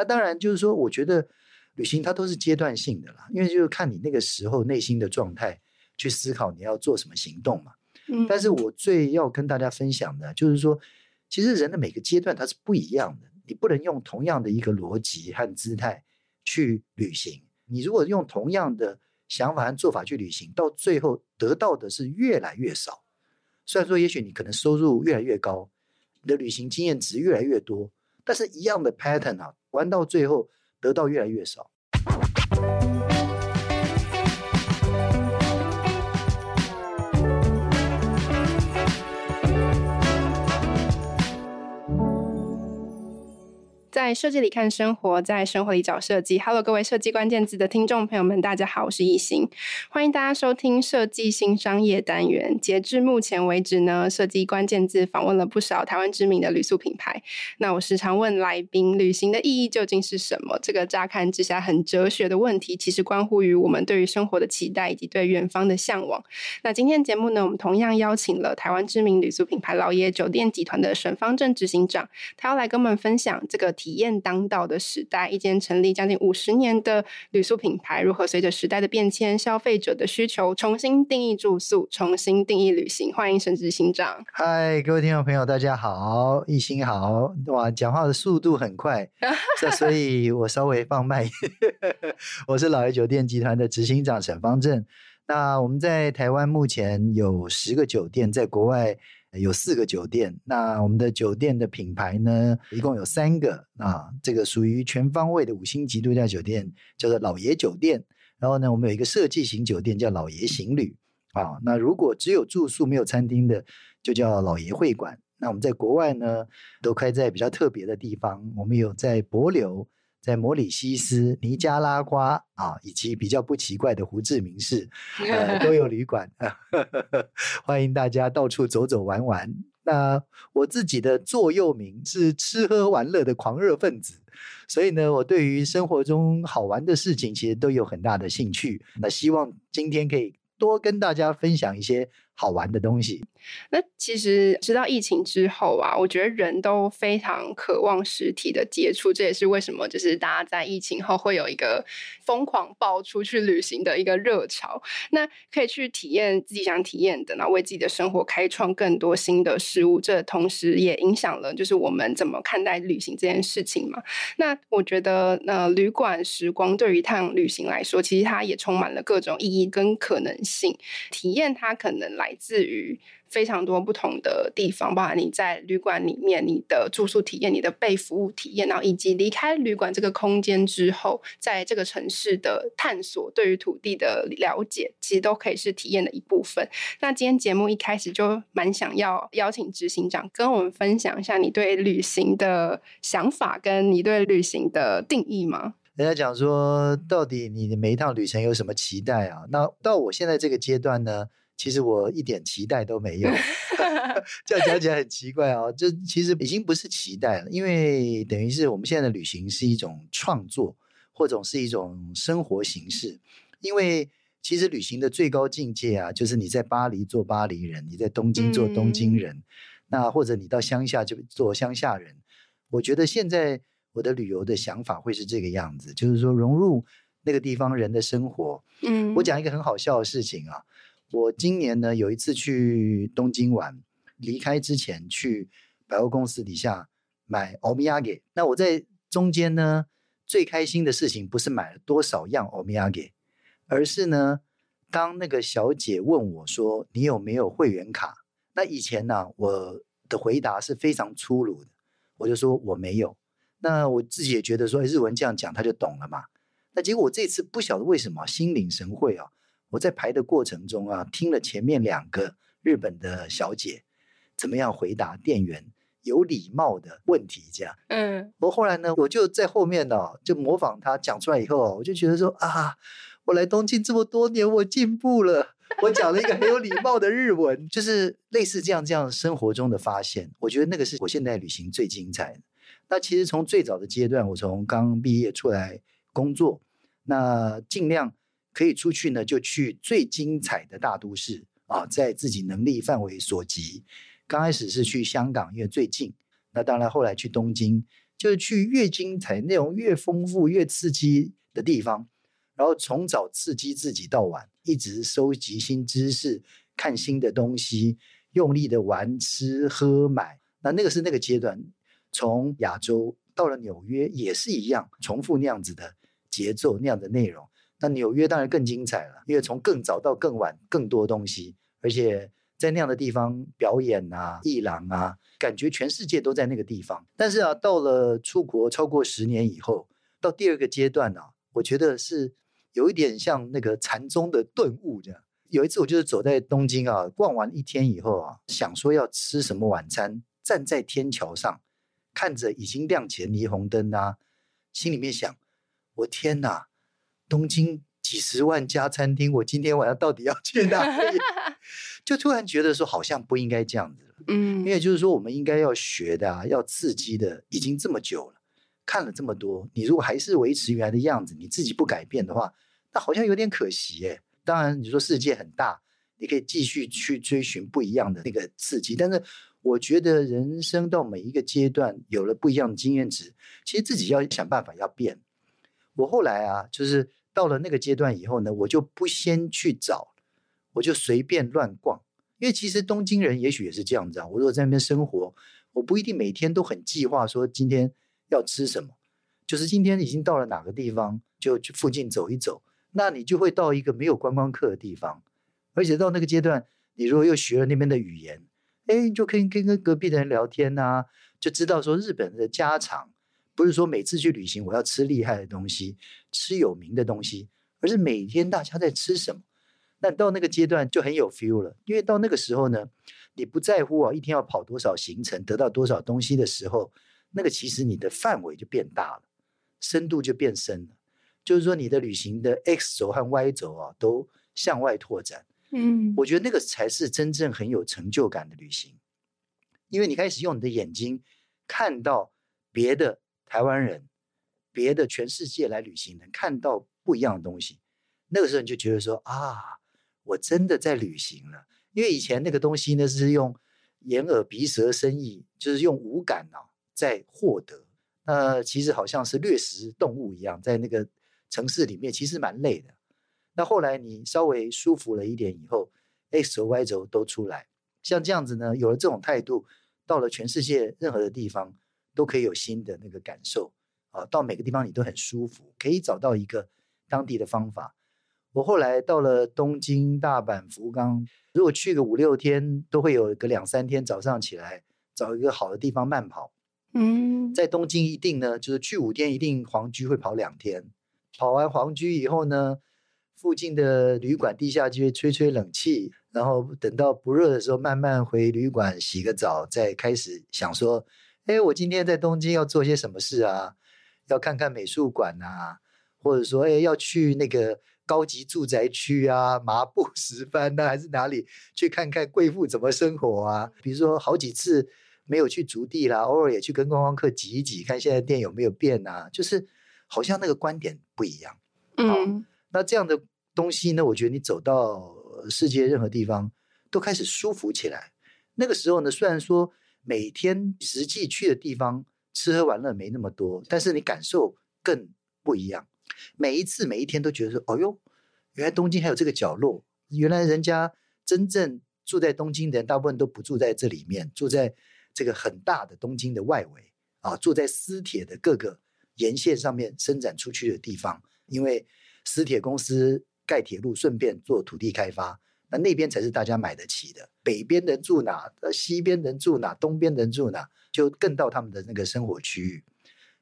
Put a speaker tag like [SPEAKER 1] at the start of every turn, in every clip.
[SPEAKER 1] 那当然就是说，我觉得旅行它都是阶段性的啦，因为就是看你那个时候内心的状态去思考你要做什么行动嘛。嗯，但是我最要跟大家分享的，就是说，其实人的每个阶段它是不一样的，你不能用同样的一个逻辑和姿态去旅行。你如果用同样的想法和做法去旅行，到最后得到的是越来越少。虽然说，也许你可能收入越来越高。你的旅行经验值越来越多，但是一样的 pattern 啊，玩到最后得到越来越少。
[SPEAKER 2] 在设计里看生活，在生活里找设计。Hello，各位设计关键字的听众朋友们，大家好，我是亦欣，欢迎大家收听设计新商业单元。截至目前为止呢，设计关键字访问了不少台湾知名的旅宿品牌。那我时常问来宾，旅行的意义究竟是什么？这个乍看之下很哲学的问题，其实关乎于我们对于生活的期待以及对远方的向往。那今天节目呢，我们同样邀请了台湾知名旅宿品牌老爷酒店集团的沈方正执行长，他要来跟我们分享这个题。体验当道的时代，一间成立将近五十年的旅宿品牌，如何随着时代的变迁、消费者的需求，重新定义住宿，重新定义旅行？欢迎沈执行长。
[SPEAKER 1] 嗨，各位听众朋友，大家好，一心好。哇，讲话的速度很快，这所以我稍微放慢。我是老爷酒店集团的执行长沈方正。那我们在台湾目前有十个酒店，在国外。有四个酒店，那我们的酒店的品牌呢，一共有三个啊，这个属于全方位的五星级度假酒店，叫做老爷酒店。然后呢，我们有一个设计型酒店叫老爷行旅啊。那如果只有住宿没有餐厅的，就叫老爷会馆。那我们在国外呢，都开在比较特别的地方，我们有在帛琉。在摩里西斯、尼加拉瓜啊，以及比较不奇怪的胡志明市，呃，都有旅馆，欢迎大家到处走走玩玩。那我自己的座右铭是吃喝玩乐的狂热分子，所以呢，我对于生活中好玩的事情其实都有很大的兴趣。那希望今天可以多跟大家分享一些好玩的东西。
[SPEAKER 2] 那其实直到疫情之后啊，我觉得人都非常渴望实体的接触，这也是为什么就是大家在疫情后会有一个疯狂爆出去旅行的一个热潮。那可以去体验自己想体验的，然后为自己的生活开创更多新的事物。这同时也影响了就是我们怎么看待旅行这件事情嘛。那我觉得呃，旅馆时光对于一趟旅行来说，其实它也充满了各种意义跟可能性。体验它可能来来自于。非常多不同的地方，包含你在旅馆里面，你的住宿体验，你的被服务体验，然后以及离开旅馆这个空间之后，在这个城市的探索，对于土地的了解，其实都可以是体验的一部分。那今天节目一开始就蛮想要邀请执行长跟我们分享一下你对旅行的想法，跟你对旅行的定义吗？
[SPEAKER 1] 人家讲说，到底你的每一趟旅程有什么期待啊？那到我现在这个阶段呢？其实我一点期待都没有，这样讲起来很奇怪啊、哦。这其实已经不是期待了，因为等于是我们现在的旅行是一种创作，或者是一种生活形式。因为其实旅行的最高境界啊，就是你在巴黎做巴黎人，你在东京做东京人，嗯、那或者你到乡下就做乡下人。我觉得现在我的旅游的想法会是这个样子，就是说融入那个地方人的生活。嗯，我讲一个很好笑的事情啊。我今年呢，有一次去东京玩，离开之前去百货公司底下买欧米亚给。那我在中间呢，最开心的事情不是买了多少样欧米亚给，而是呢，当那个小姐问我说：“你有没有会员卡？”那以前呢、我的回答是非常粗鲁的，我就说我没有。那我自己也觉得说，日文这样讲他就懂了嘛。那结果我这次不晓得为什么心领神会啊。我在排的过程中啊，听了前面两个日本的小姐怎么样回答店员有礼貌的问题，这样。嗯，我后来呢，我就在后面呢、哦，就模仿他讲出来以后，我就觉得说啊，我来东京这么多年，我进步了。我讲了一个很有礼貌的日文，就是类似这样这样生活中的发现。我觉得那个是我现在旅行最精彩的。那其实从最早的阶段，我从刚毕业出来工作，那尽量。可以出去呢，就去最精彩的大都市啊，在自己能力范围所及。刚开始是去香港，因为最近。那当然后来去东京，就是去越精彩、内容越丰富、越刺激的地方，然后从早刺激自己到晚，一直收集新知识、看新的东西，用力的玩、吃、喝、买。那那个是那个阶段，从亚洲到了纽约也是一样，重复那样子的节奏、那样的内容。那纽约当然更精彩了，因为从更早到更晚，更多东西，而且在那样的地方表演啊、艺廊啊。感觉全世界都在那个地方，但是啊，到了出国超过十年以后，到第二个阶段、啊，我觉得是有一点像那个禅宗的顿悟这样。有一次，我就是走在东京啊，逛完一天以后啊，想说要吃什么晚餐，站在天桥上，看着已经亮起的霓虹灯啊，心里面想：我天哪，东京几十万家餐厅，我今天晚上到底要去哪里？就突然觉得说，好像不应该这样子。嗯，因为就是说，我们应该要学的啊，要刺激的，已经这么久了，看了这么多，你如果还是维持原来的样子，你自己不改变的话，那好像有点可惜耶。当然，你说世界很大，你可以继续去追寻不一样的那个刺激，但是我觉得人生到每一个阶段，有了不一样的经验值，其实自己要想办法要变。我后来啊，就是到了那个阶段以后呢，我就不先去找，我就随便乱逛。因为其实东京人也许也是这样子啊。我如果在那边生活，我不一定每天都很计划说今天要吃什么，就是今天已经到了哪个地方，就去附近走一走。那你就会到一个没有观光客的地方，而且到那个阶段，你如果又学了那边的语言，哎，你就可以跟跟隔壁的人聊天呐，就知道说日本的家常，不是说每次去旅行我要吃厉害的东西，吃有名的东西，而是每天大家在吃什么。那到那个阶段就很有 feel 了，因为到那个时候呢，你不在乎啊，一天要跑多少行程，得到多少东西的时候，那个其实你的范围就变大了，深度就变深了。就是说，你的旅行的 X 轴和 Y 轴啊，都向外拓展。嗯，我觉得那个才是真正很有成就感的旅行，因为你开始用你的眼睛看到别的台湾人、别的全世界来旅行，能看到不一样的东西。那个时候你就觉得说啊。我真的在旅行了，因为以前那个东西呢是用眼耳鼻舌身意，就是用五感啊在获得。那，其实好像是掠食动物一样，在那个城市里面其实蛮累的。那后来你稍微舒服了一点以后，X 轴 Y 轴都出来，像这样子呢，有了这种态度，到了全世界任何的地方都可以有新的那个感受啊，到每个地方你都很舒服，可以找到一个当地的方法。我后来到了东京、大阪、福冈，如果去个五六天，都会有个两三天早上起来找一个好的地方慢跑。嗯，在东京一定呢，就是去五天一定皇居会跑两天，跑完皇居以后呢，附近的旅馆地下就会吹吹冷气，然后等到不热的时候，慢慢回旅馆洗个澡，再开始想说，哎，我今天在东京要做些什么事啊？要看看美术馆啊，或者说，哎，要去那个。高级住宅区啊，麻布十番呢，还是哪里去看看贵妇怎么生活啊？比如说好几次没有去足地啦，偶尔也去跟观光客挤一挤，看现在店有没有变啊？就是好像那个观点不一样。嗯，那这样的东西呢，我觉得你走到世界任何地方都开始舒服起来。那个时候呢，虽然说每天实际去的地方吃喝玩乐没那么多，但是你感受更不一样。每一次每一天都觉得说，哦哟，原来东京还有这个角落。原来人家真正住在东京的人，大部分都不住在这里面，住在这个很大的东京的外围啊，住在私铁的各个沿线上面伸展出去的地方。因为私铁公司盖铁路，顺便做土地开发，那那边才是大家买得起的。北边人住哪，西边人住哪，东边人住哪，就更到他们的那个生活区域。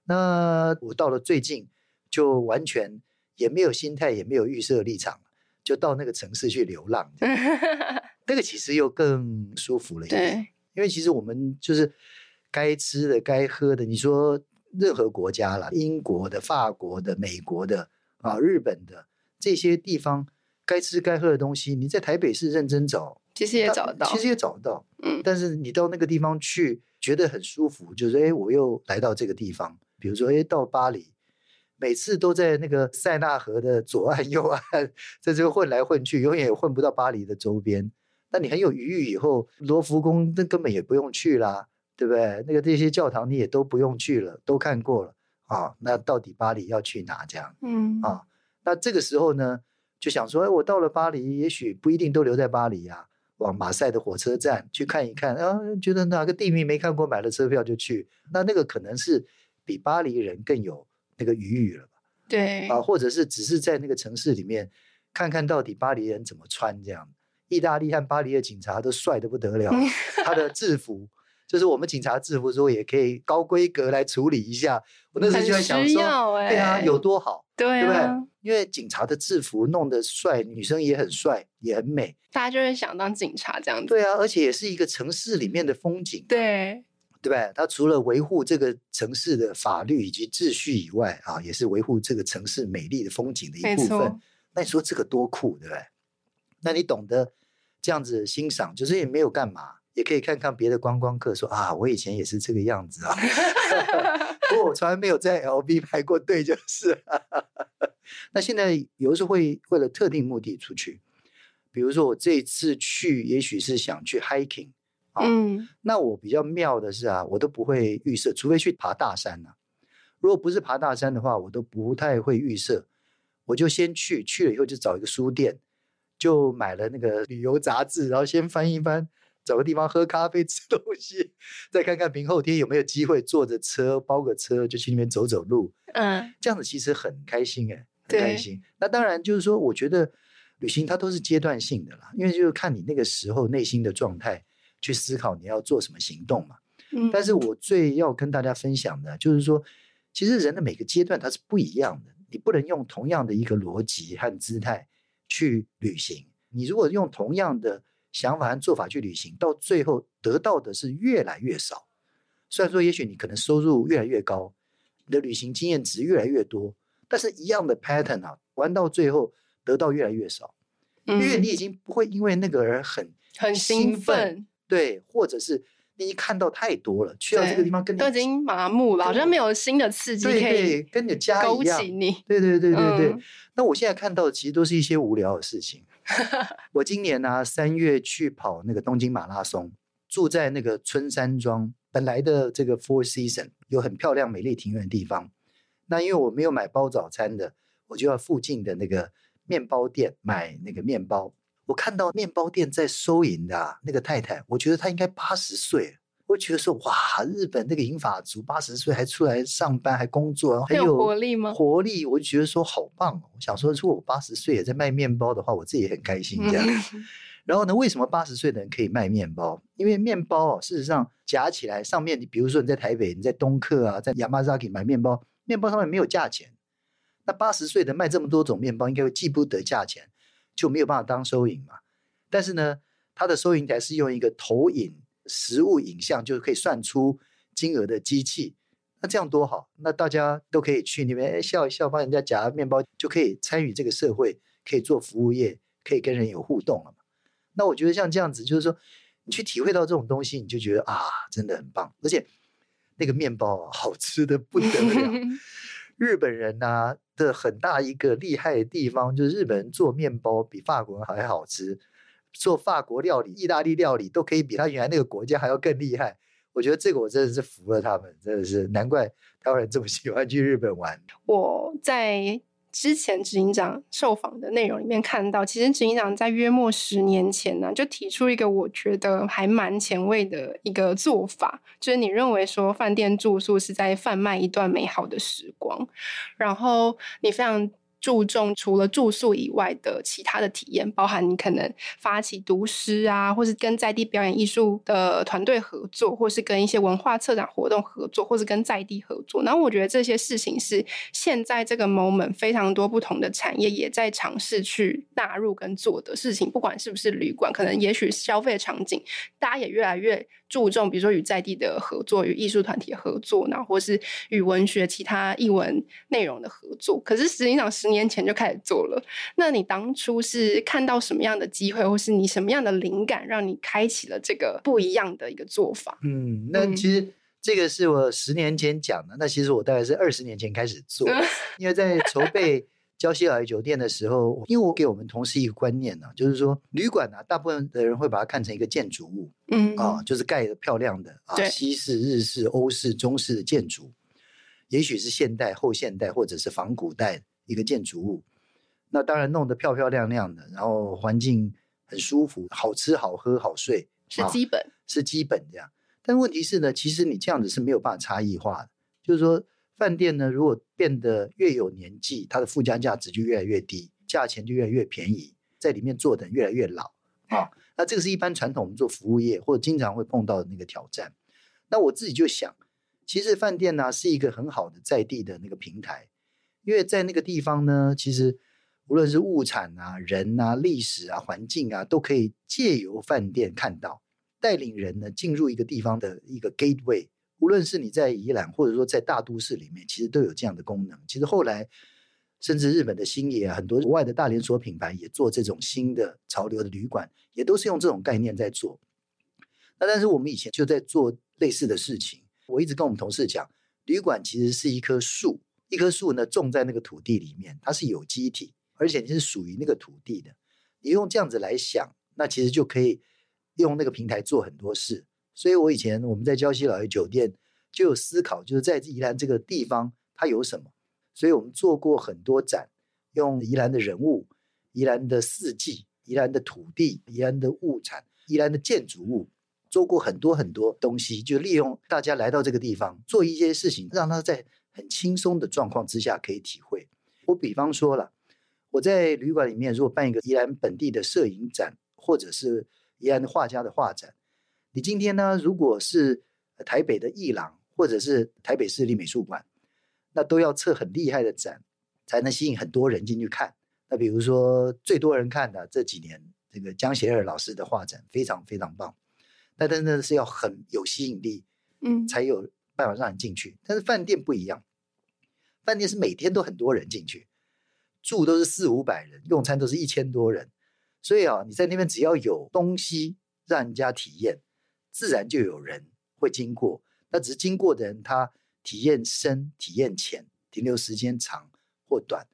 [SPEAKER 1] 那我到了最近。就完全也没有心态，也没有预设立场，就到那个城市去流浪，那个其实又更舒服了一因为其实我们就是该吃的、该喝的，你说任何国家啦，英国的、法国的、美国的啊、日本的这些地方，该吃该喝的东西，你在台北市认真找，
[SPEAKER 2] 其实也找得到，
[SPEAKER 1] 其实也找得到。嗯，但是你到那个地方去，觉得很舒服，就是哎，我又来到这个地方，比如说哎，到巴黎。每次都在那个塞纳河的左岸、右岸，在这个混来混去，永远也混不到巴黎的周边。那你很有余裕以后，罗浮宫那根本也不用去啦，对不对？那个这些教堂你也都不用去了，都看过了啊。那到底巴黎要去哪？这样，
[SPEAKER 2] 嗯
[SPEAKER 1] 啊，那这个时候呢，就想说，哎，我到了巴黎，也许不一定都留在巴黎啊，往马赛的火车站去看一看啊，觉得哪个地名没看过，买了车票就去。那那个可能是比巴黎人更有那个余裕了吧？
[SPEAKER 2] 对
[SPEAKER 1] 啊，或者是只是在那个城市里面看看到底巴黎人怎么穿这样。意大利和巴黎的警察都帅的不得了，他的制服就是我们警察制服，说也可以高规格来处理一下。我那时候就在想说，
[SPEAKER 2] 欸、
[SPEAKER 1] 对啊，有多好，
[SPEAKER 2] 对，啊、
[SPEAKER 1] 对不对？因为警察的制服弄得帅，女生也很帅，也很美，
[SPEAKER 2] 大家就会想当警察这样子。
[SPEAKER 1] 对啊，而且也是一个城市里面的风景，
[SPEAKER 2] 对，
[SPEAKER 1] 对不对？他除了维护这个城市的法律以及秩序以外啊，也是维护这个城市美丽的风景的一部分。那你说这个多酷，对不对？那你懂得。这样子欣赏，就是也没有干嘛，也可以看看别的观光客说啊，我以前也是这个样子啊 不过我从来没有在 LV 排 过队，就是。那现在有的时候会为了特定目的出去，比如说我这次去，也许是想去 hiking 啊，
[SPEAKER 2] 嗯，
[SPEAKER 1] 那我比较妙的是啊，我都不会预设，除非去爬大山啊。如果不是爬大山的话，我都不太会预设，我就先去，去了以后就找一个书店。就买了那个旅游杂志，然后先翻一翻，找个地方喝咖啡、吃东西，再看看明后天有没有机会坐着车包个车就去那边走走路。
[SPEAKER 2] 嗯，
[SPEAKER 1] 这样子其实很开心哎，很开心。那当然就是说，我觉得旅行它都是阶段性的啦，因为就是看你那个时候内心的状态去思考你要做什么行动嘛。
[SPEAKER 2] 嗯，
[SPEAKER 1] 但是我最要跟大家分享的，就是说，其实人的每个阶段它是不一样的，你不能用同样的一个逻辑和姿态。去旅行，你如果用同样的想法和做法去旅行，到最后得到的是越来越少。虽然说，也许你可能收入越来越高，你的旅行经验值越来越多，但是一样的 pattern 啊，玩到最后得到越来越少，因为你已经不会因为那个而很
[SPEAKER 2] 很兴奋，
[SPEAKER 1] 对，或者是。你看到太多了，去到这个地方跟你
[SPEAKER 2] 都已经麻木了，好像没有新的刺激可以
[SPEAKER 1] 跟你的家一样，
[SPEAKER 2] 勾起你。
[SPEAKER 1] 对对对对对。
[SPEAKER 2] 嗯、
[SPEAKER 1] 那我现在看到的其实都是一些无聊的事情。我今年呢、啊、三月去跑那个东京马拉松，住在那个春山庄，本来的这个 Four Seasons 有很漂亮美丽庭院的地方。那因为我没有买包早餐的，我就要附近的那个面包店买那个面包。我看到面包店在收银的、啊、那个太太，我觉得她应该八十岁。我觉得说哇，日本那个银发族八十岁还出来上班还工作，很有，
[SPEAKER 2] 活力吗？
[SPEAKER 1] 活力，我就觉得说好棒。我想说，如果我八十岁也在卖面包的话，我自己也很开心这样。嗯、然后呢，为什么八十岁的人可以卖面包？因为面包哦，事实上夹起来上面，你比如说你在台北，你在东客啊，在 Yamazaki 买面包，面包上面没有价钱。那八十岁的卖这么多种面包，应该会记不得价钱。就没有办法当收银嘛？但是呢，它的收银台是用一个投影实物影像，就是可以算出金额的机器。那这样多好！那大家都可以去那边笑一笑，帮人家夹面包，就可以参与这个社会，可以做服务业，可以跟人有互动了嘛。那我觉得像这样子，就是说你去体会到这种东西，你就觉得啊，真的很棒。而且那个面包，好吃的不得了。日本人啊。的很大一个厉害的地方，就是日本人做面包比法国人还好吃，做法国料理、意大利料理都可以比他原来那个国家还要更厉害。我觉得这个我真的是服了他们，真的是难怪台湾人这么喜欢去日本玩。
[SPEAKER 2] 我在。之前执行长受访的内容里面看到，其实执行长在约莫十年前呢，就提出一个我觉得还蛮前卫的一个做法，就是你认为说饭店住宿是在贩卖一段美好的时光，然后你非常。注重除了住宿以外的其他的体验，包含你可能发起读诗啊，或是跟在地表演艺术的团队合作，或是跟一些文化策展活动合作，或是跟在地合作。然后我觉得这些事情是现在这个 moment 非常多不同的产业也在尝试去纳入跟做的事情，不管是不是旅馆，可能也许消费场景，大家也越来越注重，比如说与在地的合作，与艺术团体合作，然后或是与文学其他艺文内容的合作。可是实际上十年前就开始做了。那你当初是看到什么样的机会，或是你什么样的灵感，让你开启了这个不一样的一个做法？
[SPEAKER 1] 嗯，那其实这个是我十年前讲的。那其实我大概是二十年前开始做，因为在筹备娇西老爷酒店的时候，因为我给我们同事一个观念呢、啊，就是说旅馆啊，大部分的人会把它看成一个建筑物，嗯啊，就是盖的漂亮的啊，西式、日式、欧式、中式的建筑，也许是现代、后现代或者是仿古代一个建筑物。那当然弄得漂漂亮亮的，然后环境很舒服，好吃、好喝、好睡，
[SPEAKER 2] 是基本，
[SPEAKER 1] 啊、是基本这样。但问题是呢，其实你这样子是没有办法差异化的，就是说。饭店呢，如果变得越有年纪，它的附加价值就越来越低，价钱就越来越便宜，在里面坐的人越来越老啊。那这个是一般传统我们做服务业或者经常会碰到的那个挑战。那我自己就想，其实饭店呢是一个很好的在地的那个平台，因为在那个地方呢，其实无论是物产啊、人啊、历史啊、环境啊，都可以借由饭店看到，带领人呢进入一个地方的一个 gateway。无论是你在宜兰，或者说在大都市里面，其实都有这样的功能。其实后来，甚至日本的星野啊，很多国外的大连锁品牌也做这种新的潮流的旅馆，也都是用这种概念在做。那但是我们以前就在做类似的事情。我一直跟我们同事讲，旅馆其实是一棵树，一棵树呢种在那个土地里面，它是有机体，而且你是属于那个土地的。你用这样子来想，那其实就可以用那个平台做很多事。所以，我以前我们在礁溪老爷酒店就有思考，就是在宜兰这个地方它有什么。所以我们做过很多展，用宜兰的人物、宜兰的四季、宜兰的土地、宜兰的物产、宜兰的建筑物，做过很多很多东西，就利用大家来到这个地方做一些事情，让他在很轻松的状况之下可以体会。我比方说了，我在旅馆里面如果办一个宜兰本地的摄影展，或者是宜兰的画家的画展。你今天呢？如果是台北的艺廊，或者是台北市立美术馆，那都要测很厉害的展，才能吸引很多人进去看。那比如说最多人看的这几年，这个江贤二老师的画展非常非常棒。那真的是要很有吸引力，嗯，才有办法让人进去。但是饭店不一样，饭店是每天都很多人进去，住都是四五百人，用餐都是一千多人。所以啊，你在那边只要有东西让人家体验。自然就有人会经过，那只是经过的人，他体验深、体验浅，停留时间长或短，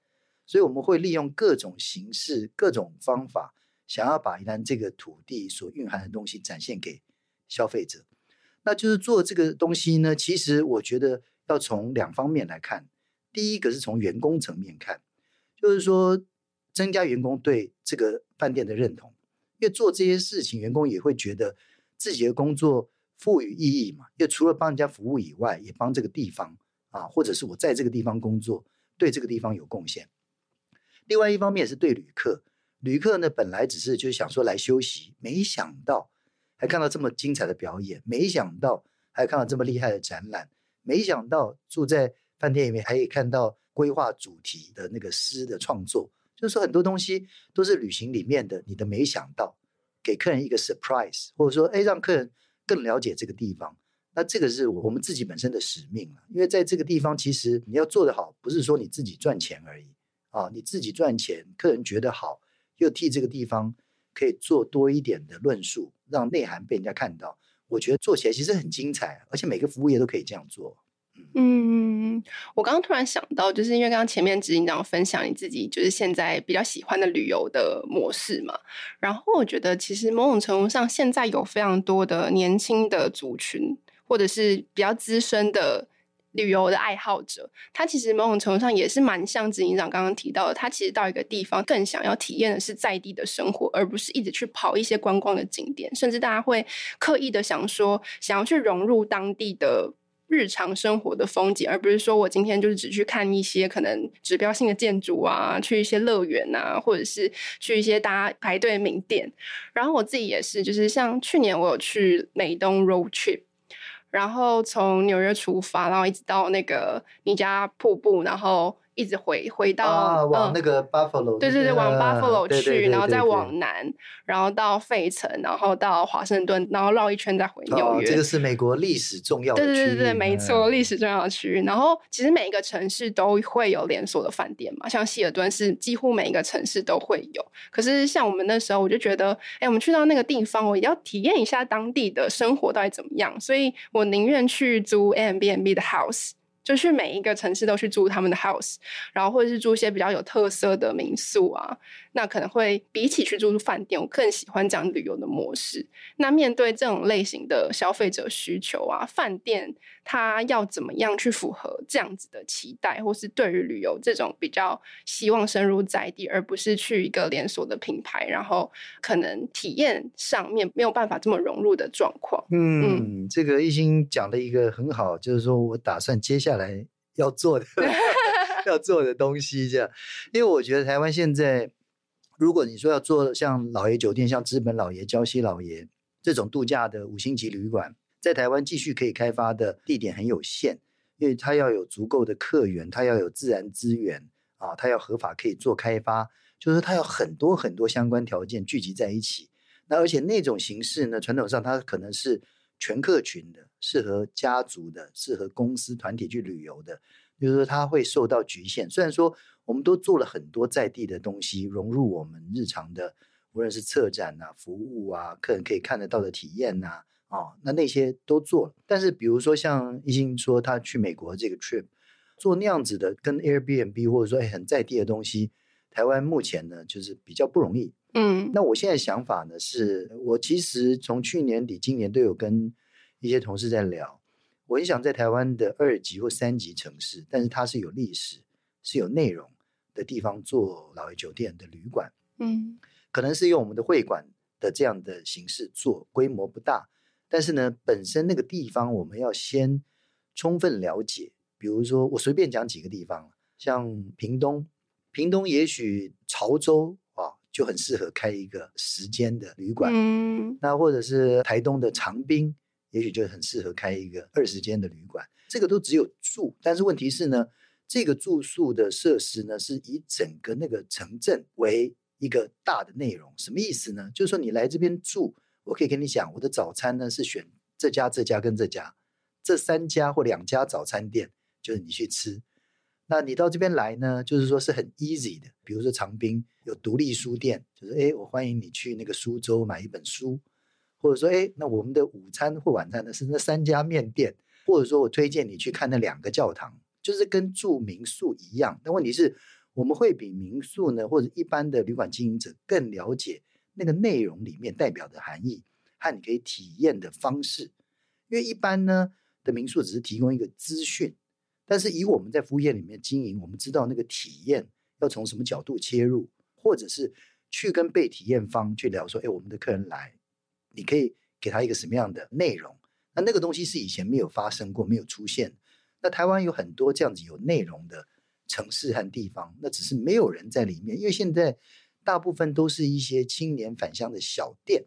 [SPEAKER 1] 所以我们会利用各种形式、各种方法，想要把宜兰这个土地所蕴含的东西展现给消费者。那就是做这个东西呢，其实我觉得要从两方面来看。第一个是从员工层面看，就是说增加员工对这个饭店的认同，因为做这些事情，员工也会觉得。自己的工作赋予意义嘛，因为除了帮人家服务以外，也帮这个地方啊，或者是我在这个地方工作，对这个地方有贡献。另外一方面也是对旅客，旅客呢本来只是就是想说来休息，没想到还看到这么精彩的表演，没想到还看到这么厉害的展览，没想到住在饭店里面还可以看到规划主题的那个诗的创作，就是说很多东西都是旅行里面的你的没想到。给客人一个 surprise，或者说，哎，让客人更了解这个地方。那这个是我们自己本身的使命了。因为在这个地方，其实你要做得好，不是说你自己赚钱而已啊。你自己赚钱，客人觉得好，又替这个地方可以做多一点的论述，让内涵被人家看到。我觉得做起来其实很精彩，而且每个服务业都可以这样做。
[SPEAKER 2] 嗯，我刚刚突然想到，就是因为刚刚前面执行长分享你自己就是现在比较喜欢的旅游的模式嘛，然后我觉得其实某种程度上，现在有非常多的年轻的族群，或者是比较资深的旅游的爱好者，他其实某种程度上也是蛮像执行长刚刚提到的，他其实到一个地方更想要体验的是在地的生活，而不是一直去跑一些观光的景点，甚至大家会刻意的想说，想要去融入当地的。日常生活的风景，而不是说我今天就是只去看一些可能指标性的建筑啊，去一些乐园啊，或者是去一些大家排队的名店。然后我自己也是，就是像去年我有去美东 road trip，然后从纽约出发，然后一直到那个尼加瀑布，然后。一直回回到、
[SPEAKER 1] 啊、往那个 Buffalo，、嗯、
[SPEAKER 2] 对对对，往 Buffalo 去，
[SPEAKER 1] 对对对对对，
[SPEAKER 2] 然后再往南，然后到费城，然后到华盛顿，然后绕一圈再回纽约。
[SPEAKER 1] 哦、这个是美国历史重要的区域。
[SPEAKER 2] 对对对对，没错，历史重要的区域。然后其实每一个城市都会有连锁的饭店嘛，像希尔顿是几乎每一个城市都会有。可是像我们那时候，我就觉得，哎，我们去到那个地方，我也要体验一下当地的生活到底怎么样，所以我宁愿去租 Airbnb 的 house。就去每一个城市都去住他们的 house，然后或者是住一些比较有特色的民宿啊，那可能会比起去住饭店，我更喜欢这样旅游的模式。那面对这种类型的消费者需求啊，饭店它要怎么样去符合这样子的期待，或是对于旅游这种比较希望深入在地，而不是去一个连锁的品牌，然后可能体验上面没有办法这么融入的状况。
[SPEAKER 1] 嗯，嗯，这个一心讲的一个很好，就是说我打算接下来要做的 要做的东西，这样，因为我觉得台湾现在，如果你说要做像老爷酒店、像资本老爷、礁溪老爷这种度假的五星级旅馆，在台湾继续可以开发的地点很有限，因为它要有足够的客源，它要有自然资源啊，它要合法可以做开发，就是它有很多很多相关条件聚集在一起。那而且那种形式呢，传统上它可能是全客群的，适合家族的，适合公司团体去旅游的，就是说它会受到局限。虽然说我们都做了很多在地的东西，融入我们日常的，无论是策展啊、服务啊、客人可以看得到的体验呐，啊、哦，那那些都做了。但是比如说像一心说他去美国这个 trip，做那样子的跟 Airbnb 或者说很在地的东西，台湾目前呢就是比较不容易。嗯，那我现在想法呢是，我其实从去年底今年都有跟一些同事在聊，我很想在台湾的二级或三级城市，但是它是有历史、是有内容的地方做老爷酒店的旅馆。嗯，可能是用我们的会馆的这样的形式做，规模不大，但是呢，本身那个地方我们要先充分了解，比如说我随便讲几个地方，像屏东，屏东也许潮州啊。就很适合开一个时间的旅馆，嗯，那或者是台东的长滨，也许就很适合开一个二十间的旅馆。这个都只有住，但是问题是呢，这个住宿的设施呢，是以整个那个城镇为一个大的内容。什么意思呢？就是说你来这边住，我可以跟你讲，我的早餐呢是选这家、这家跟这家，这三家或两家早餐店，就是你去吃。那你到这边来呢，就是说是很 easy 的，比如说长滨有独立书店，就是哎，我欢迎你去那个苏州买一本书，或者说哎，那我们的午餐或晚餐呢是那三家面店，或者说我推荐你去看那两个教堂，就是跟住民宿一样。但问题是，我们会比民宿呢或者一般的旅馆经营者更了解那个内容里面代表的含义和你可以体验的方式，因为一般呢的民宿只是提供一个资讯。但是以我们在服务业里面经营，我们知道那个体验要从什么角度切入，或者是去跟被体验方去聊说，哎，我们的客人来，你可以给他一个什么样的内容？那那个东西是以前没有发生过、没有出现。那台湾有很多这样子有内容的城市和地方，那只是没有人在里面，因为现在大部分都是一些青年返乡的小店，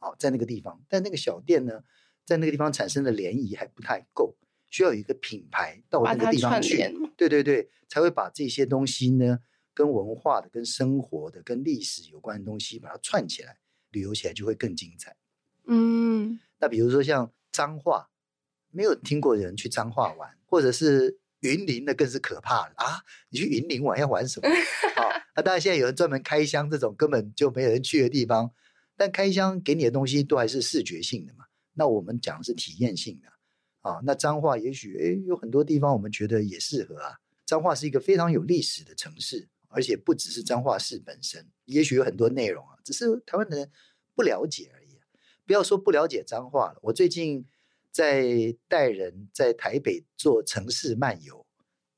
[SPEAKER 1] 哦，在那个地方，但那个小店呢，在那个地方产生的涟漪还不太够。需要有一个品牌到那个地方去，对对对，才会把这些东西呢，跟文化的、跟生活的、跟历史有关的东西，把它串起来，旅游起来就会更精彩。嗯，那比如说像彰化，没有听过人去彰化玩，或者是云林，的更是可怕了啊！你去云林玩要玩什么？好，那当然现在有人专门开箱这种根本就没有人去的地方，但开箱给你的东西都还是视觉性的嘛。那我们讲的是体验性的。啊，那彰化也许诶有很多地方我们觉得也适合啊。彰化是一个非常有历史的城市，而且不只是彰化市本身，也许有很多内容啊，只是台湾的人不了解而已。不要说不了解脏话了，我最近在带人在台北做城市漫游，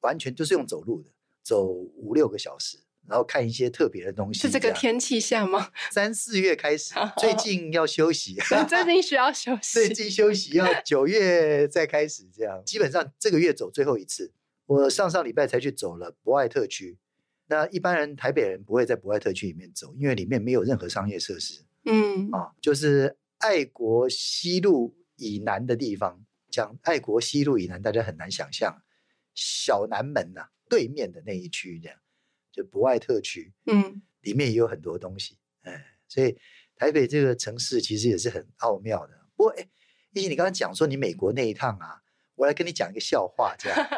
[SPEAKER 1] 完全就是用走路的，走五六个小时。然后看一些特别的东西，
[SPEAKER 2] 是这个天气下吗？
[SPEAKER 1] 三四月开始，最近要休息，
[SPEAKER 2] 最近需要休 息，
[SPEAKER 1] 最近休息要 九月再开始，这样基本上这个月走最后一次。我上上礼拜才去走了博爱特区，那一般人台北人不会在博爱特区里面走，因为里面没有任何商业设施。嗯啊，就是爱国西路以南的地方，讲爱国西路以南，大家很难想象，小南门呐、啊、对面的那一区这样。就博爱特区，嗯，里面也有很多东西，哎，所以台北这个城市其实也是很奥妙的。不过，哎，懿心，你刚刚讲说你美国那一趟啊，我来跟你讲一个笑话，这样，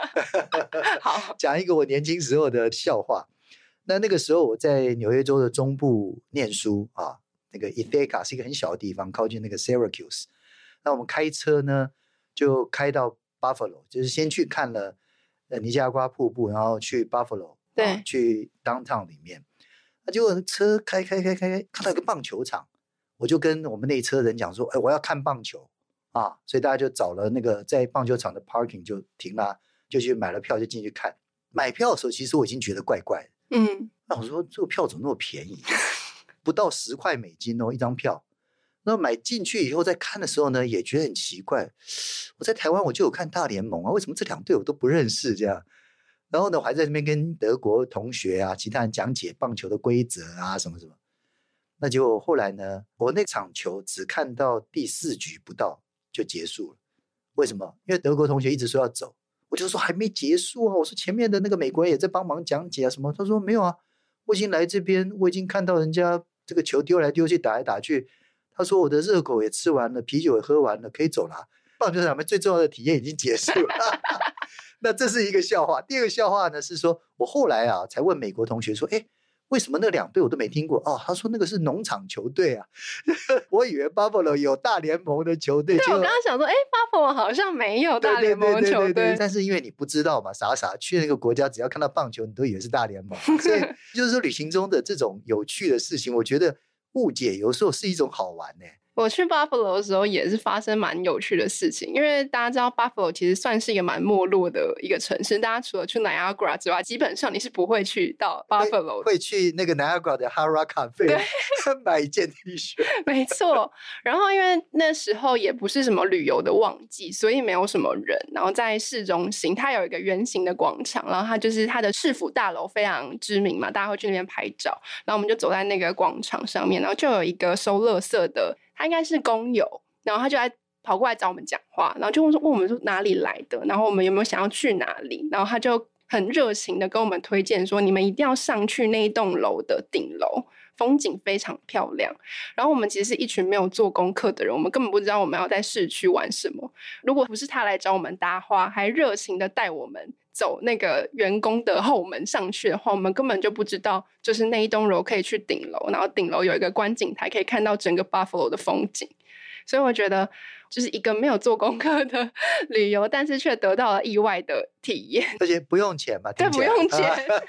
[SPEAKER 1] 好，讲一个我年轻时候的笑话。那那个时候我在纽约州的中部念书啊，那个 Ithaca 是一个很小的地方，靠近那个 Syracuse。那我们开车呢，就开到 Buffalo，就是先去看了。呃尼加拉瀑布，然后去 Buffalo，
[SPEAKER 2] 对，
[SPEAKER 1] 啊、去 Downtown 里面。那结果车开开开开开，看到一个棒球场，我就跟我们那车人讲说：“哎，我要看棒球啊！”所以大家就找了那个在棒球场的 parking 就停了，就去买了票就进去看。买票的时候，其实我已经觉得怪怪的。
[SPEAKER 2] 嗯，
[SPEAKER 1] 那我说这个票怎么那么便宜？不到十块美金哦，一张票。那买进去以后再看的时候呢，也觉得很奇怪。我在台湾我就有看大联盟啊，为什么这两队我都不认识这样？然后呢，我还在那边跟德国同学啊、其他人讲解棒球的规则啊，什么什么。那结果后来呢，我那场球只看到第四局不到就结束了。为什么？因为德国同学一直说要走，我就说还没结束啊。我说前面的那个美国人也在帮忙讲解啊，什么？他说没有啊，我已经来这边，我已经看到人家这个球丢来丢去、打来打去。他说我的热狗也吃完了，啤酒也喝完了，可以走了。棒球场面最重要的体验已经结束了。那这是一个笑话。第二个笑话呢是说，我后来啊才问美国同学说，哎，为什么那两队我都没听过？哦，他说那个是农场球队啊。我以为 Buffalo 有大联盟的球队。
[SPEAKER 2] 对，我刚刚想说，哎，Buffalo 好像没有大联盟的球队。
[SPEAKER 1] 但是因为你不知道嘛，傻傻去那个国家，只要看到棒球，你都以为是大联盟。所以就是说，旅行中的这种有趣的事情，我觉得误解有时候是一种好玩呢。
[SPEAKER 2] 我去 Buffalo 的时候也是发生蛮有趣的事情，因为大家知道 Buffalo 其实算是一个蛮没落的一个城市，大家除了去 Niagara 之外，基本上你是不会去到 Buffalo 的。
[SPEAKER 1] 会去那个 Niagara 的 Rock Cafe 买一件 T 恤。
[SPEAKER 2] 没错，然后因为那时候也不是什么旅游的旺季，所以没有什么人。然后在市中心，它有一个圆形的广场，然后它就是它的市府大楼非常知名嘛，大家会去那边拍照。然后我们就走在那个广场上面，然后就有一个收垃圾的。他应该是工友，然后他就来跑过来找我们讲话，然后就问说：“问我们说哪里来的？然后我们有没有想要去哪里？”然后他就很热情的跟我们推荐说：“你们一定要上去那一栋楼的顶楼，风景非常漂亮。”然后我们其实是一群没有做功课的人，我们根本不知道我们要在市区玩什么。如果不是他来找我们搭话，还热情的带我们走那个员工的后门上去的话，我们根本就不知道，就是那一栋楼可以去顶楼，然后顶楼有一个观景台，可以看到整个 Buffalo 的风景。所以我觉得，就是一个没有做功课的 旅游，但是却得到了意外的体验，
[SPEAKER 1] 而且不用钱嘛，
[SPEAKER 2] 对，不用钱，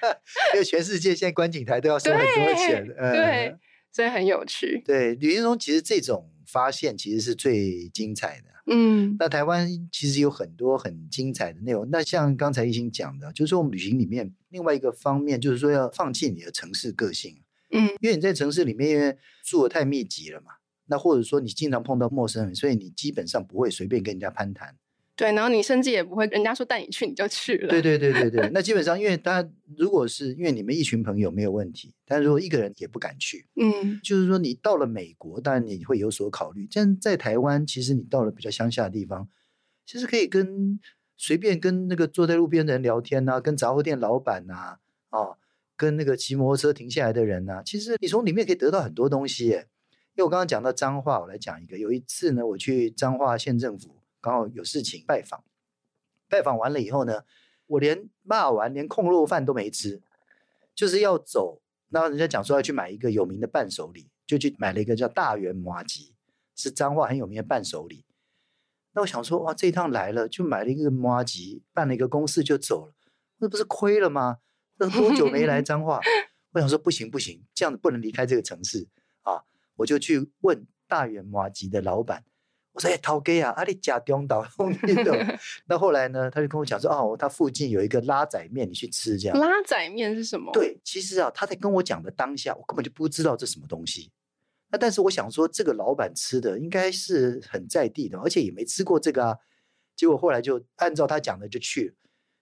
[SPEAKER 1] 因为全世界现在观景台都要收很多钱，
[SPEAKER 2] 对，嗯、对，所以很有趣。
[SPEAKER 1] 对，旅行中其实这种发现其实是最精彩的。
[SPEAKER 2] 嗯，
[SPEAKER 1] 那台湾其实有很多很精彩的内容。那像刚才一心讲的，就是说我们旅行里面另外一个方面，就是说要放弃你的城市个性。
[SPEAKER 2] 嗯，
[SPEAKER 1] 因为你在城市里面因为住的太密集了嘛，那或者说你经常碰到陌生人，所以你基本上不会随便跟人家攀谈。
[SPEAKER 2] 对，然后你甚至也不会，人家说带你去你就去了。
[SPEAKER 1] 对对对对对，那基本上因为大家如果是因为你们一群朋友没有问题，但如果一个人也不敢去，
[SPEAKER 2] 嗯，
[SPEAKER 1] 就是说你到了美国，当然你会有所考虑。但在台湾，其实你到了比较乡下的地方，其实可以跟随便跟那个坐在路边的人聊天呐、啊，跟杂货店老板呐、啊，啊，跟那个骑摩托车停下来的人呐、啊，其实你从里面可以得到很多东西耶。因为我刚刚讲到彰化，我来讲一个，有一次呢，我去彰化县政府。刚好有事情拜访，拜访完了以后呢，我连骂完连控肉饭都没吃，就是要走。那人家讲说要去买一个有名的伴手礼，就去买了一个叫大圆麻吉，是彰化很有名的伴手礼。那我想说，哇，这一趟来了，就买了一个麻吉，办了一个公事就走了，那不是亏了吗？那多久没来彰化？我想说，不行不行，这样子不能离开这个城市啊！我就去问大圆麻吉的老板。我说：“哎，陶哥啊，阿里假中岛红绿豆。那后来呢，他就跟我讲说：“哦，他附近有一个拉仔面，你去吃这样。”
[SPEAKER 2] 拉仔面是什么？
[SPEAKER 1] 对，其实啊，他在跟我讲的当下，我根本就不知道这什么东西。那但是我想说，这个老板吃的应该是很在地的，而且也没吃过这个啊。结果后来就按照他讲的就去了，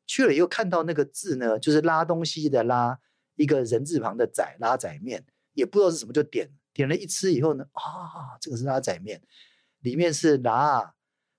[SPEAKER 1] 去了以后看到那个字呢，就是拉东西的拉，一个人字旁的仔，拉仔面，也不知道是什么，就点点了一吃以后呢，啊，这个是拉仔面。里面是拿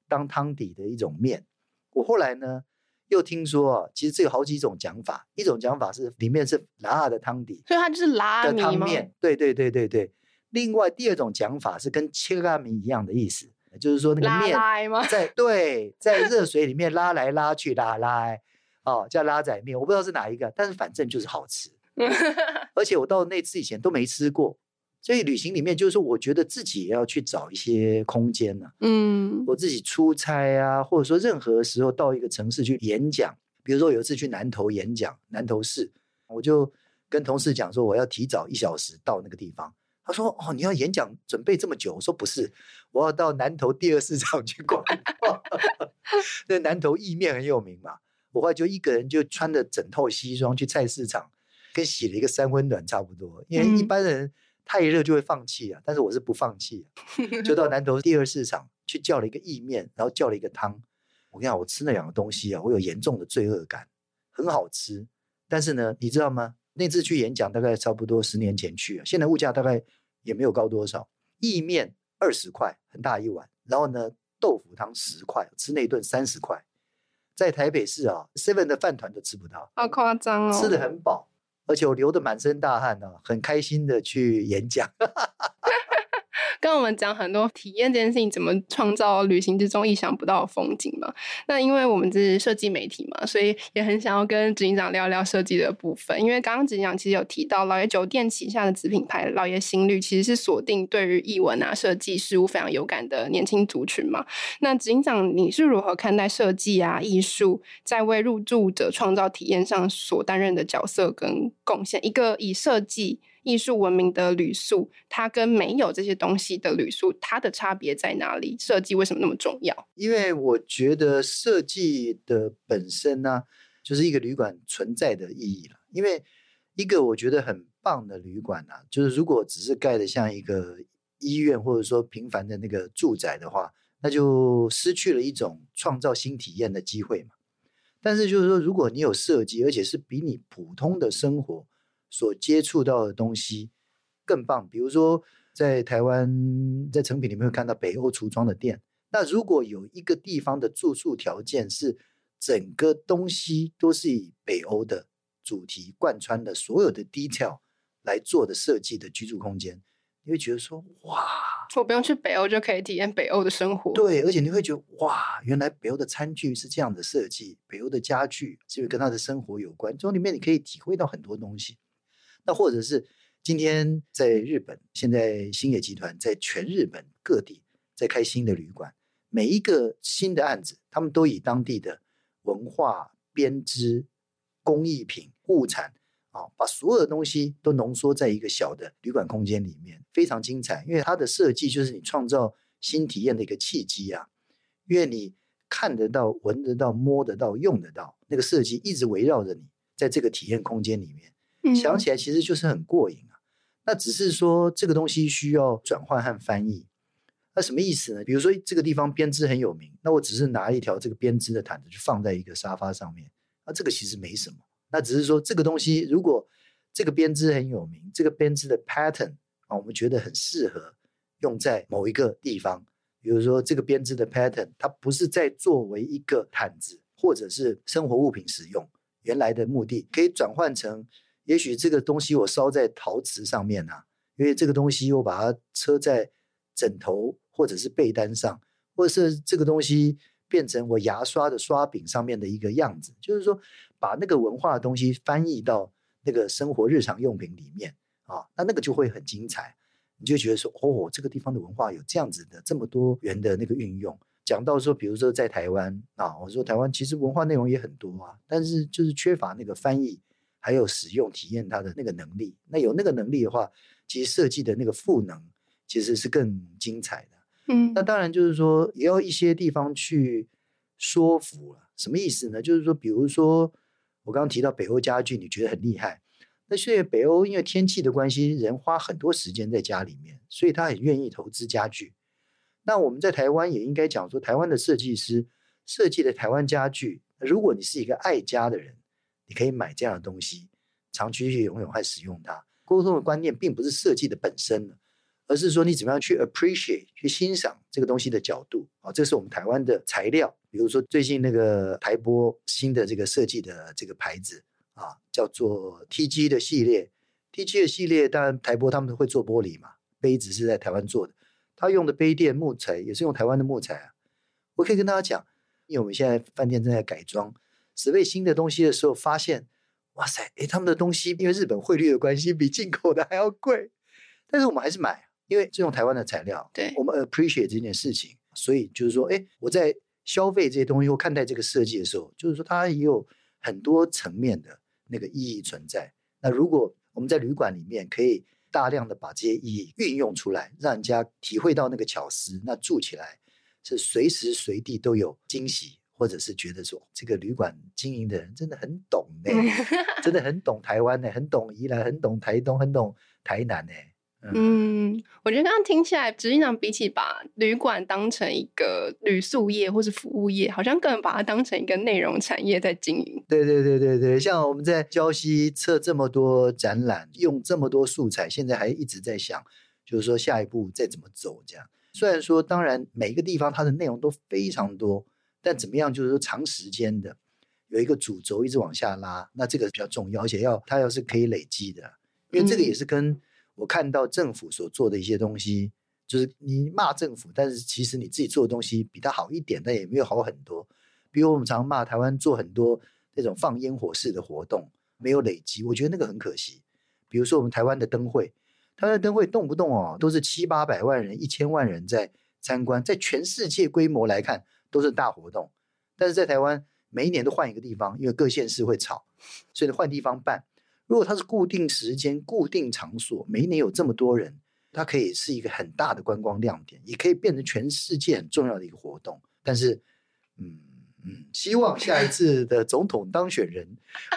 [SPEAKER 1] 当汤底的一种面，我后来呢又听说啊，其实这有好几种讲法，一种讲法是里面是拉的汤底，
[SPEAKER 2] 所以它就是拉
[SPEAKER 1] 的汤面，对对对对对。另外第二种讲法是跟切拉米一样的意思，就是说那个面在对在 热水里面拉来拉去拉来，哦叫拉仔面，我不知道是哪一个，但是反正就是好吃，而且我到那次以前都没吃过。所以旅行里面就是说，我觉得自己也要去找一些空间呢、啊。
[SPEAKER 2] 嗯，
[SPEAKER 1] 我自己出差啊，或者说任何时候到一个城市去演讲，比如说有一次去南投演讲，南投市，我就跟同事讲说我要提早一小时到那个地方。他说：“哦，你要演讲准备这么久？”我说：“不是，我要到南投第二市场去逛。那南投意面很有名嘛，我后来就一个人就穿着整套西装去菜市场，跟洗了一个三温暖差不多。因为一般人太热就会放弃啊，但是我是不放弃，就到南投第二市场去叫了一个意面，然后叫了一个汤。我跟你讲，我吃那两个东西啊，我有严重的罪恶感，很好吃，但是呢，你知道吗？”那次去演讲，大概差不多十年前去啊，现在物价大概也没有高多少。意面二十块，很大一碗，然后呢，豆腐汤十块，吃那一顿三十块，在台北市啊，seven 的饭团都吃不到，
[SPEAKER 2] 好夸张哦，
[SPEAKER 1] 吃的很饱，而且我流的满身大汗呢、很开心的去演讲。
[SPEAKER 2] 跟我们讲很多体验这件事情，怎么创造旅行之中意想不到的风景嘛？那因为我们是设计媒体嘛，所以也很想要跟执行长聊聊设计的部分。因为刚刚执行长其实有提到，老爷酒店旗下的子品牌老爷行旅，其实是锁定对于艺文啊、设计事物非常有感的年轻族群嘛。那执行长，你是如何看待设计啊、艺术在为入住者创造体验上所担任的角色跟贡献？一个以设计艺术文明的旅宿，它跟没有这些东西的旅宿，它的差别在哪里？设计为什么那么重要？
[SPEAKER 1] 因为我觉得设计的本身呢、就是一个旅馆存在的意义了。因为一个我觉得很棒的旅馆、啊，就是如果只是盖的像一个医院或者说平凡的那个住宅的话，那就失去了一种创造新体验的机会嘛。但是就是说，如果你有设计，而且是比你普通的生活。所接触到的东西更棒，比如说在台湾，在成品里面会看到北欧橱窗的店。那如果有一个地方的住宿条件是整个东西都是以北欧的主题贯穿的所有的 detail 来做的设计的居住空间，你会觉得说哇，
[SPEAKER 2] 我不用去北欧就可以体验北欧的生活。
[SPEAKER 1] 对，而且你会觉得哇，原来北欧的餐具是这样的设计，北欧的家具是跟他的生活有关？从里面你可以体会到很多东西。那或者是今天在日本，现在星野集团在全日本各地在开新的旅馆，每一个新的案子，他们都以当地的文化编织、工艺品、物产啊，把所有的东西都浓缩在一个小的旅馆空间里面，非常精彩。因为它的设计就是你创造新体验的一个契机啊，因为你看得到、闻得到、摸得到、用得到，那个设计一直围绕着你，在这个体验空间里面。想起来其实就是很过瘾啊，那只是说这个东西需要转换和翻译，那什么意思呢？比如说这个地方编织很有名，那我只是拿一条这个编织的毯子去放在一个沙发上面，那这个其实没什么，那只是说这个东西如果这个编织很有名，这个编织的 pattern 啊，我们觉得很适合用在某一个地方，比如说这个编织的 pattern 它不是在作为一个毯子或者是生活物品使用，原来的目的可以转换成。也许这个东西我烧在陶瓷上面啊，因为这个东西我把它车在枕头或者是被单上，或者是这个东西变成我牙刷的刷柄上面的一个样子，就是说把那个文化的东西翻译到那个生活日常用品里面啊，那那个就会很精彩，你就觉得说哦，这个地方的文化有这样子的这么多元的那个运用。讲到说，比如说在台湾啊，我说台湾其实文化内容也很多啊，但是就是缺乏那个翻译。还有使用体验它的那个能力，那有那个能力的话，其实设计的那个赋能其实是更精彩的。嗯，那当然就是说，也要一些地方去说服了。什么意思呢？就是说，比如说我刚刚提到北欧家具，你觉得很厉害。那现在北欧因为天气的关系，人花很多时间在家里面，所以他很愿意投资家具。那我们在台湾也应该讲说，台湾的设计师设计的台湾家具，如果你是一个爱家的人。你可以买这样的东西，长期去拥有和使用它。沟通的观念并不是设计的本身，而是说你怎么样去 appreciate 去欣赏这个东西的角度啊。这是我们台湾的材料，比如说最近那个台玻新的这个设计的这个牌子啊，叫做 TG 的系列。TG 的系列当然台玻他们会做玻璃嘛，杯子是在台湾做的，他用的杯垫木材也是用台湾的木材啊。我可以跟大家讲，因为我们现在饭店正在改装。准备新的东西的时候，发现，哇塞，诶，他们的东西因为日本汇率的关系，比进口的还要贵，但是我们还是买，因为是用台湾的材料，
[SPEAKER 2] 对，
[SPEAKER 1] 我们 appreciate 这件事情，所以就是说，诶，我在消费这些东西或看待这个设计的时候，就是说它也有很多层面的那个意义存在。那如果我们在旅馆里面可以大量的把这些意义运用出来，让人家体会到那个巧思，那住起来是随时随地都有惊喜，或者是觉得说这个旅馆经营的人真的很懂呢，真的很懂台湾呢，很懂宜兰，很懂台东，很懂台南呢。
[SPEAKER 2] 嗯，我觉得刚刚听起来，执行长比起把旅馆当成一个旅宿业或是服务业，好像更把它当成一个内容产业在经营。
[SPEAKER 1] 对对对对对，像我们在礁溪策这么多展览，用这么多素材，现在还一直在想，就是说下一步再怎么走这样。虽然说，当然每一个地方它的内容都非常多，但怎么样，就是说长时间的有一个主轴一直往下拉，那这个比较重要，而且要它要是可以累积的，因为这个也是跟。我看到政府所做的一些东西，就是你骂政府，但是其实你自己做的东西比他好一点，但也没有好很多。比如我们常骂台湾做很多那种放烟火式的活动，没有累积，我觉得那个很可惜。比如说我们台湾的灯会，台湾的灯会动不动哦都是七八百万人、一千万人在参观，在全世界规模来看都是大活动，但是在台湾每一年都换一个地方，因为各县市会吵，所以换地方办。如果它是固定时间、固定场所，每一年有这么多人，它可以是一个很大的观光亮点，也可以变成全世界很重要的一个活动。但是，嗯嗯，希望下一次的总统当选人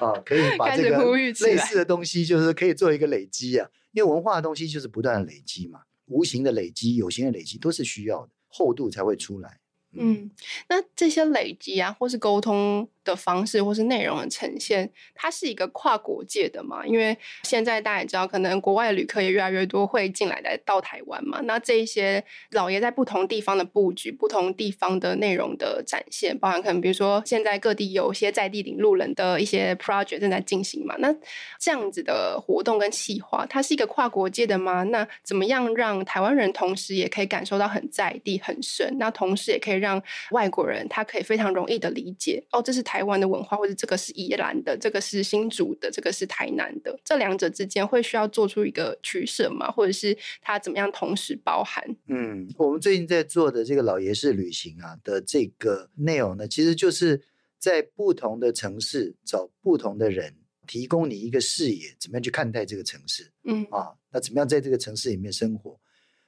[SPEAKER 1] 啊，可以 把这个类似的东西，就是可以做一个累积啊。因为文化的东西就是不断的累积嘛，无形的累积、有形的累积都是需要的，厚度才会出来。
[SPEAKER 2] 嗯，那这些累积啊，或是沟通的方式，或是内容的呈现，它是一个跨国界的嘛？因为现在大家也知道，可能国外的旅客也越来越多会进来来到台湾嘛。那这一些老爷在不同地方的布局，不同地方的内容的展现，包含可能比如说现在各地有一些在地领路人的一些 project 正在进行嘛。那这样子的活动跟企划，它是一个跨国界的吗？那怎么样让台湾人同时也可以感受到很在地、很深？那同时也可以让外国人他可以非常容易的理解哦，这是台。湾的文化，或者这个是宜兰的，这个是新竹的，这个是台南的，这两者之间会需要做出一个取舍吗？或者是它怎么样同时包含？
[SPEAKER 1] 嗯，我们最近在做的这个老爷式旅行啊的这个内容呢，其实就是在不同的城市找不同的人，提供你一个视野，怎么样去看待这个城市？嗯啊，那怎么样在这个城市里面生活？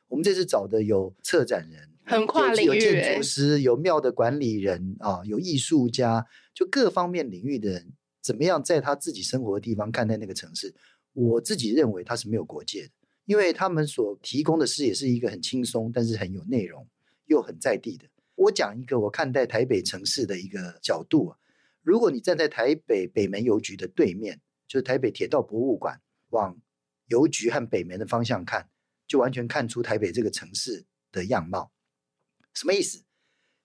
[SPEAKER 1] 我们这次找的有策展人，
[SPEAKER 2] 很跨领域，
[SPEAKER 1] 有建筑师，有庙的管理人啊，有艺术家，就各方面领域的人，怎么样在他自己生活的地方看待那个城市？我自己认为他是没有国界的，因为他们所提供的视野是一个很轻松，但是很有内容，又很在地的。我讲一个我看待台北城市的一个角度啊，如果你站在台北北门邮局的对面，就是台北铁道博物馆，往邮局和北门的方向看。就完全看出台北这个城市的样貌，什么意思？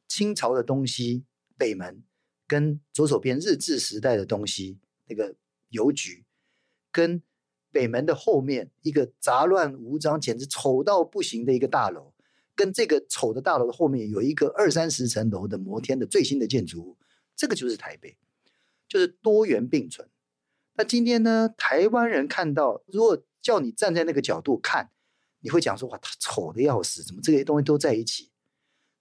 [SPEAKER 1] 清朝的东西北门，跟左手边日治时代的东西那个邮局，跟北门的后面一个杂乱无章、简直丑到不行的一个大楼，跟这个丑的大楼的后面有一个二三十层楼的摩天的最新的建筑物，这个就是台北，就是多元并存。那今天呢，台湾人看到，如果叫你站在那个角度看。你会讲说哇，他丑的要死，怎么这些东西都在一起？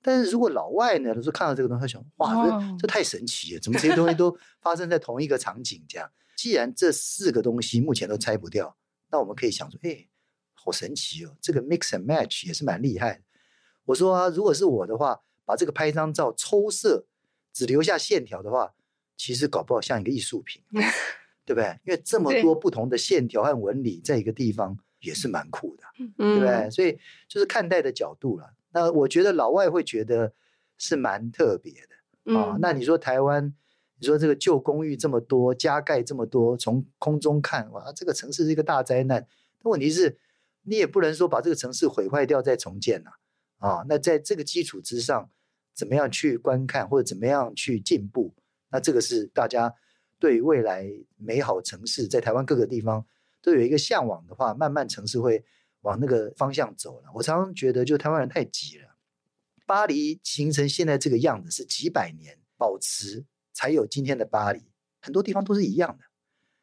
[SPEAKER 1] 但是如果老外呢，他说看到这个东西，他想哇，这这太神奇了，怎么这些东西都发生在同一个场景？这样，既然这四个东西目前都拆不掉，那我们可以想说，哎，好神奇哦，这个 mix and match 也是蛮厉害的。我说啊，如果是我的话，把这个拍张照抽色，只留下线条的话，其实搞不好像一个艺术品，对不对？因为这么多不同的线条和纹理在一个地方。也是蛮酷的，对不对？所以就是看待的角度了。那我觉得老外会觉得是蛮特别的啊。那你说台湾，你说这个旧公寓这么多，加盖这么多，从空中看，哇，这个城市是一个大灾难。但问题是，你也不能说把这个城市毁坏掉再重建呐啊。那在这个基础之上，怎么样去观看或者怎么样去进步？那这个是大家对未来美好城市在台湾各个地方。都有一个向往的话，慢慢城市会往那个方向走了。我常常觉得，就台湾人太急了。巴黎形成现在这个样子是几百年保持才有今天的巴黎，很多地方都是一样的。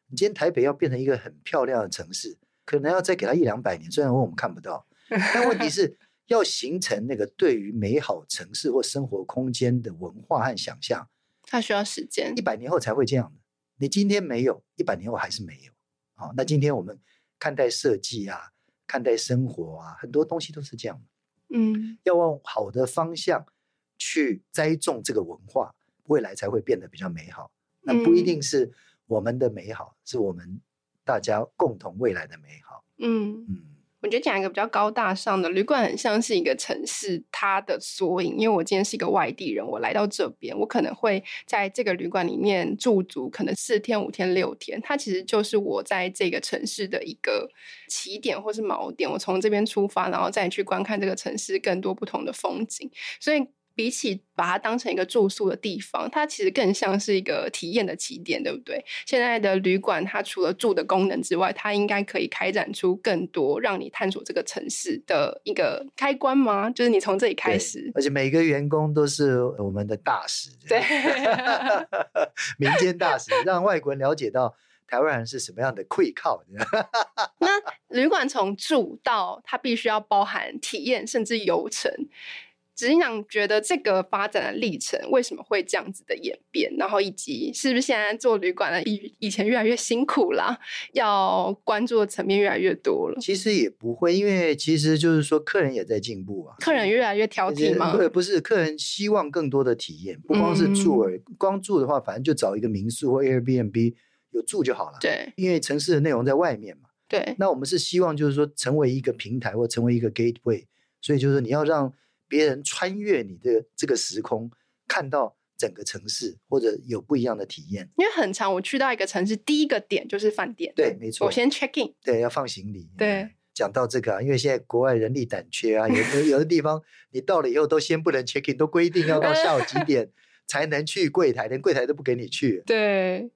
[SPEAKER 1] 你今天台北要变成一个很漂亮的城市，可能要再给它一两百年，虽然我们看不到，但问题是要形成那个对于美好城市或生活空间的文化和想象，
[SPEAKER 2] 它需要时间，
[SPEAKER 1] 一百年后才会这样的。你今天没有，一百年后还是没有。好，那今天我们看待设计啊，看待生活啊，很多东西都是这样。
[SPEAKER 2] 嗯，
[SPEAKER 1] 要往好的方向去栽种这个文化，未来才会变得比较美好。那不一定是我们的美好，是我们大家共同未来的美好。
[SPEAKER 2] 嗯嗯。我觉得讲一个比较高大上的旅馆，很像是一个城市它的缩影。因为我今天是一个外地人，我来到这边，我可能会在这个旅馆里面驻足，可能四天、五天、六天。它其实就是我在这个城市的一个起点或是锚点。我从这边出发，然后再去观看这个城市更多不同的风景。所以。比起把它当成一个住宿的地方，它其实更像是一个体验的起点，对不对？现在的旅馆，它除了住的功能之外，它应该可以开展出更多让你探索这个城市的一个开关吗？就是你从这里开始，
[SPEAKER 1] 而且每个员工都是我们的大使，
[SPEAKER 2] 对，
[SPEAKER 1] 民间大使，让外国人了解到台湾人是什么样的溃靠。
[SPEAKER 2] 那旅馆从住到它必须要包含体验，甚至游程。执行长觉得这个发展的历程为什么会这样子的演变？然后以及是不是现在做旅馆的比以前越来越辛苦啦？要关注的层面越来越多了？
[SPEAKER 1] 其实也不会，因为其实就是说客人也在进步啊。
[SPEAKER 2] 客人越来越挑剔吗？
[SPEAKER 1] 对，不是，客人希望更多的体验，不光是住而已。嗯、光住的话，反正就找一个民宿或 Airbnb 有住就好了。
[SPEAKER 2] 对，
[SPEAKER 1] 因为城市的内容在外面嘛。
[SPEAKER 2] 对，
[SPEAKER 1] 那我们是希望就是说成为一个平台或成为一个 gateway，所以就是你要让。别人穿越你的这个时空，看到整个城市，或者有不一样的体验。
[SPEAKER 2] 因为很长，我去到一个城市，第一个点就是饭店。
[SPEAKER 1] 对，没错。
[SPEAKER 2] 我先 check in。
[SPEAKER 1] 对，要放行李。
[SPEAKER 2] 对，
[SPEAKER 1] 讲到这个啊，因为现在国外人力短缺啊，有有的地方你到了以后都先不能 check in，都规定要到下午几点 才能去柜台，连柜台都不给你去。
[SPEAKER 2] 对。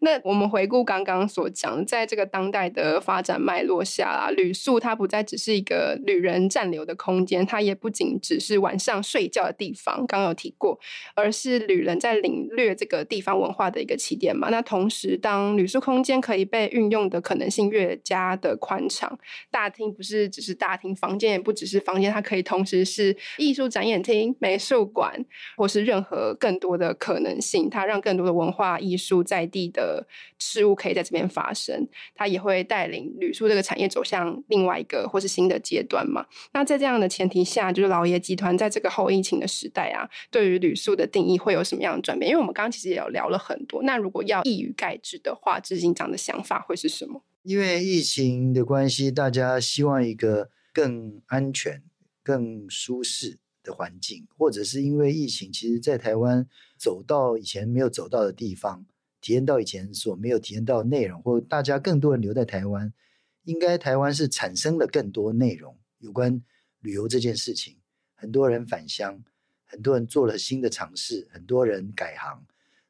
[SPEAKER 2] 那我们回顾刚刚所讲，在这个当代的发展脉络下啊，旅宿它不再只是一个旅人暂留的空间，它也不仅只是晚上睡觉的地方，刚刚有提过，而是旅人在领略这个地方文化的一个起点嘛。那同时，当旅宿空间可以被运用的可能性越加的宽敞，大厅不是只是大厅，房间也不只是房间，它可以同时是艺术展演厅、美术馆，或是任何更多的可能性，它让更多的文化艺术在地。的事物可以在这边发生，它也会带领旅宿这个产业走向另外一个或是新的阶段嘛。那在这样的前提下，就是老爷集团在这个后疫情的时代啊，对于旅宿的定义会有什么样的转变？因为我们刚刚其实也有聊了很多。那如果要一语概之的话，执行长的想法会是什么？
[SPEAKER 1] 因为疫情的关系，大家希望一个更安全、更舒适的环境，或者是因为疫情，其实在台湾走到以前没有走到的地方。体验到以前所没有体验到的内容，或大家更多人留在台湾，应该台湾是产生了更多内容有关旅游这件事情。很多人返乡，很多人做了新的尝试，很多人改行。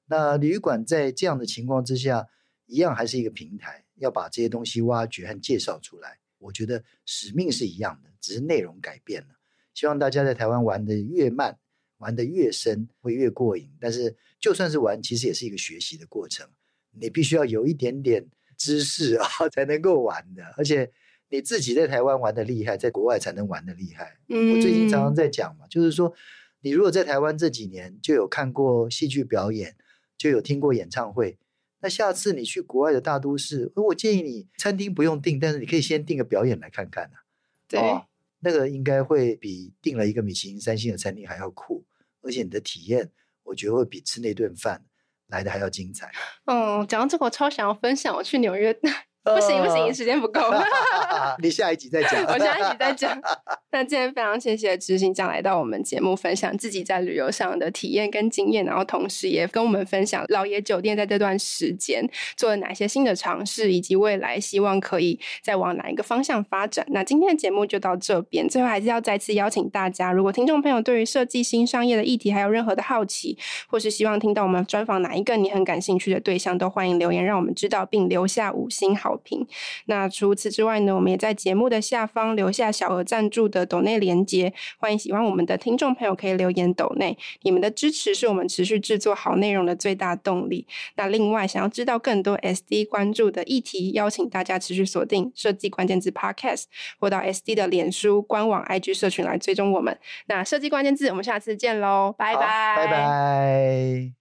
[SPEAKER 1] 那旅馆在这样的情况之下，一样还是一个平台，要把这些东西挖掘和介绍出来。我觉得使命是一样的，只是内容改变了。希望大家在台湾玩的越慢。玩的越深会越过瘾，但是就算是玩，其实也是一个学习的过程。你必须要有一点点知识 啊，才能够玩的。而且你自己在台湾玩的厉害，在国外才能玩的厉害。嗯，我最近常常在讲嘛，就是说，你如果在台湾这几年就有看过戏剧表演，就有听过演唱会，那下次你去国外的大都市，我建议你餐厅不用订，但是你可以先订个表演来看看啊。
[SPEAKER 2] 对，
[SPEAKER 1] 哦，那个应该会比订了一个米其林三星的餐厅还要酷。而且你的体验，我觉得会比吃那顿饭来的还要精彩。
[SPEAKER 2] 嗯，讲到这个，我超想要分享我去纽约。不行不行，时间不够。
[SPEAKER 1] 你下一集再讲。
[SPEAKER 2] 我下一集再讲。那今天非常谢谢执行长来到我们节目，分享自己在旅游上的体验跟经验，然后同时也跟我们分享老爷酒店在这段时间做了哪些新的尝试，以及未来希望可以再往哪一个方向发展。那今天的节目就到这边，最后还是要再次邀请大家，如果听众朋友对于设计新商业的议题还有任何的好奇，或是希望听到我们专访哪一个你很感兴趣的对象，都欢迎留言让我们知道，并留下五星好评。那除此之外呢，我们也在节目的下方留下小额赞助的抖内连接，欢迎喜欢我们的听众朋友可以留言抖内，你们的支持是我们持续制作好内容的最大动力。那另外，想要知道更多 SD 关注的议题，邀请大家持续锁定设计关键字 Podcast，或到 SD 的脸书官网 IG 社群来追踪我们。那设计关键字，我们下次见喽，拜拜，
[SPEAKER 1] 拜拜。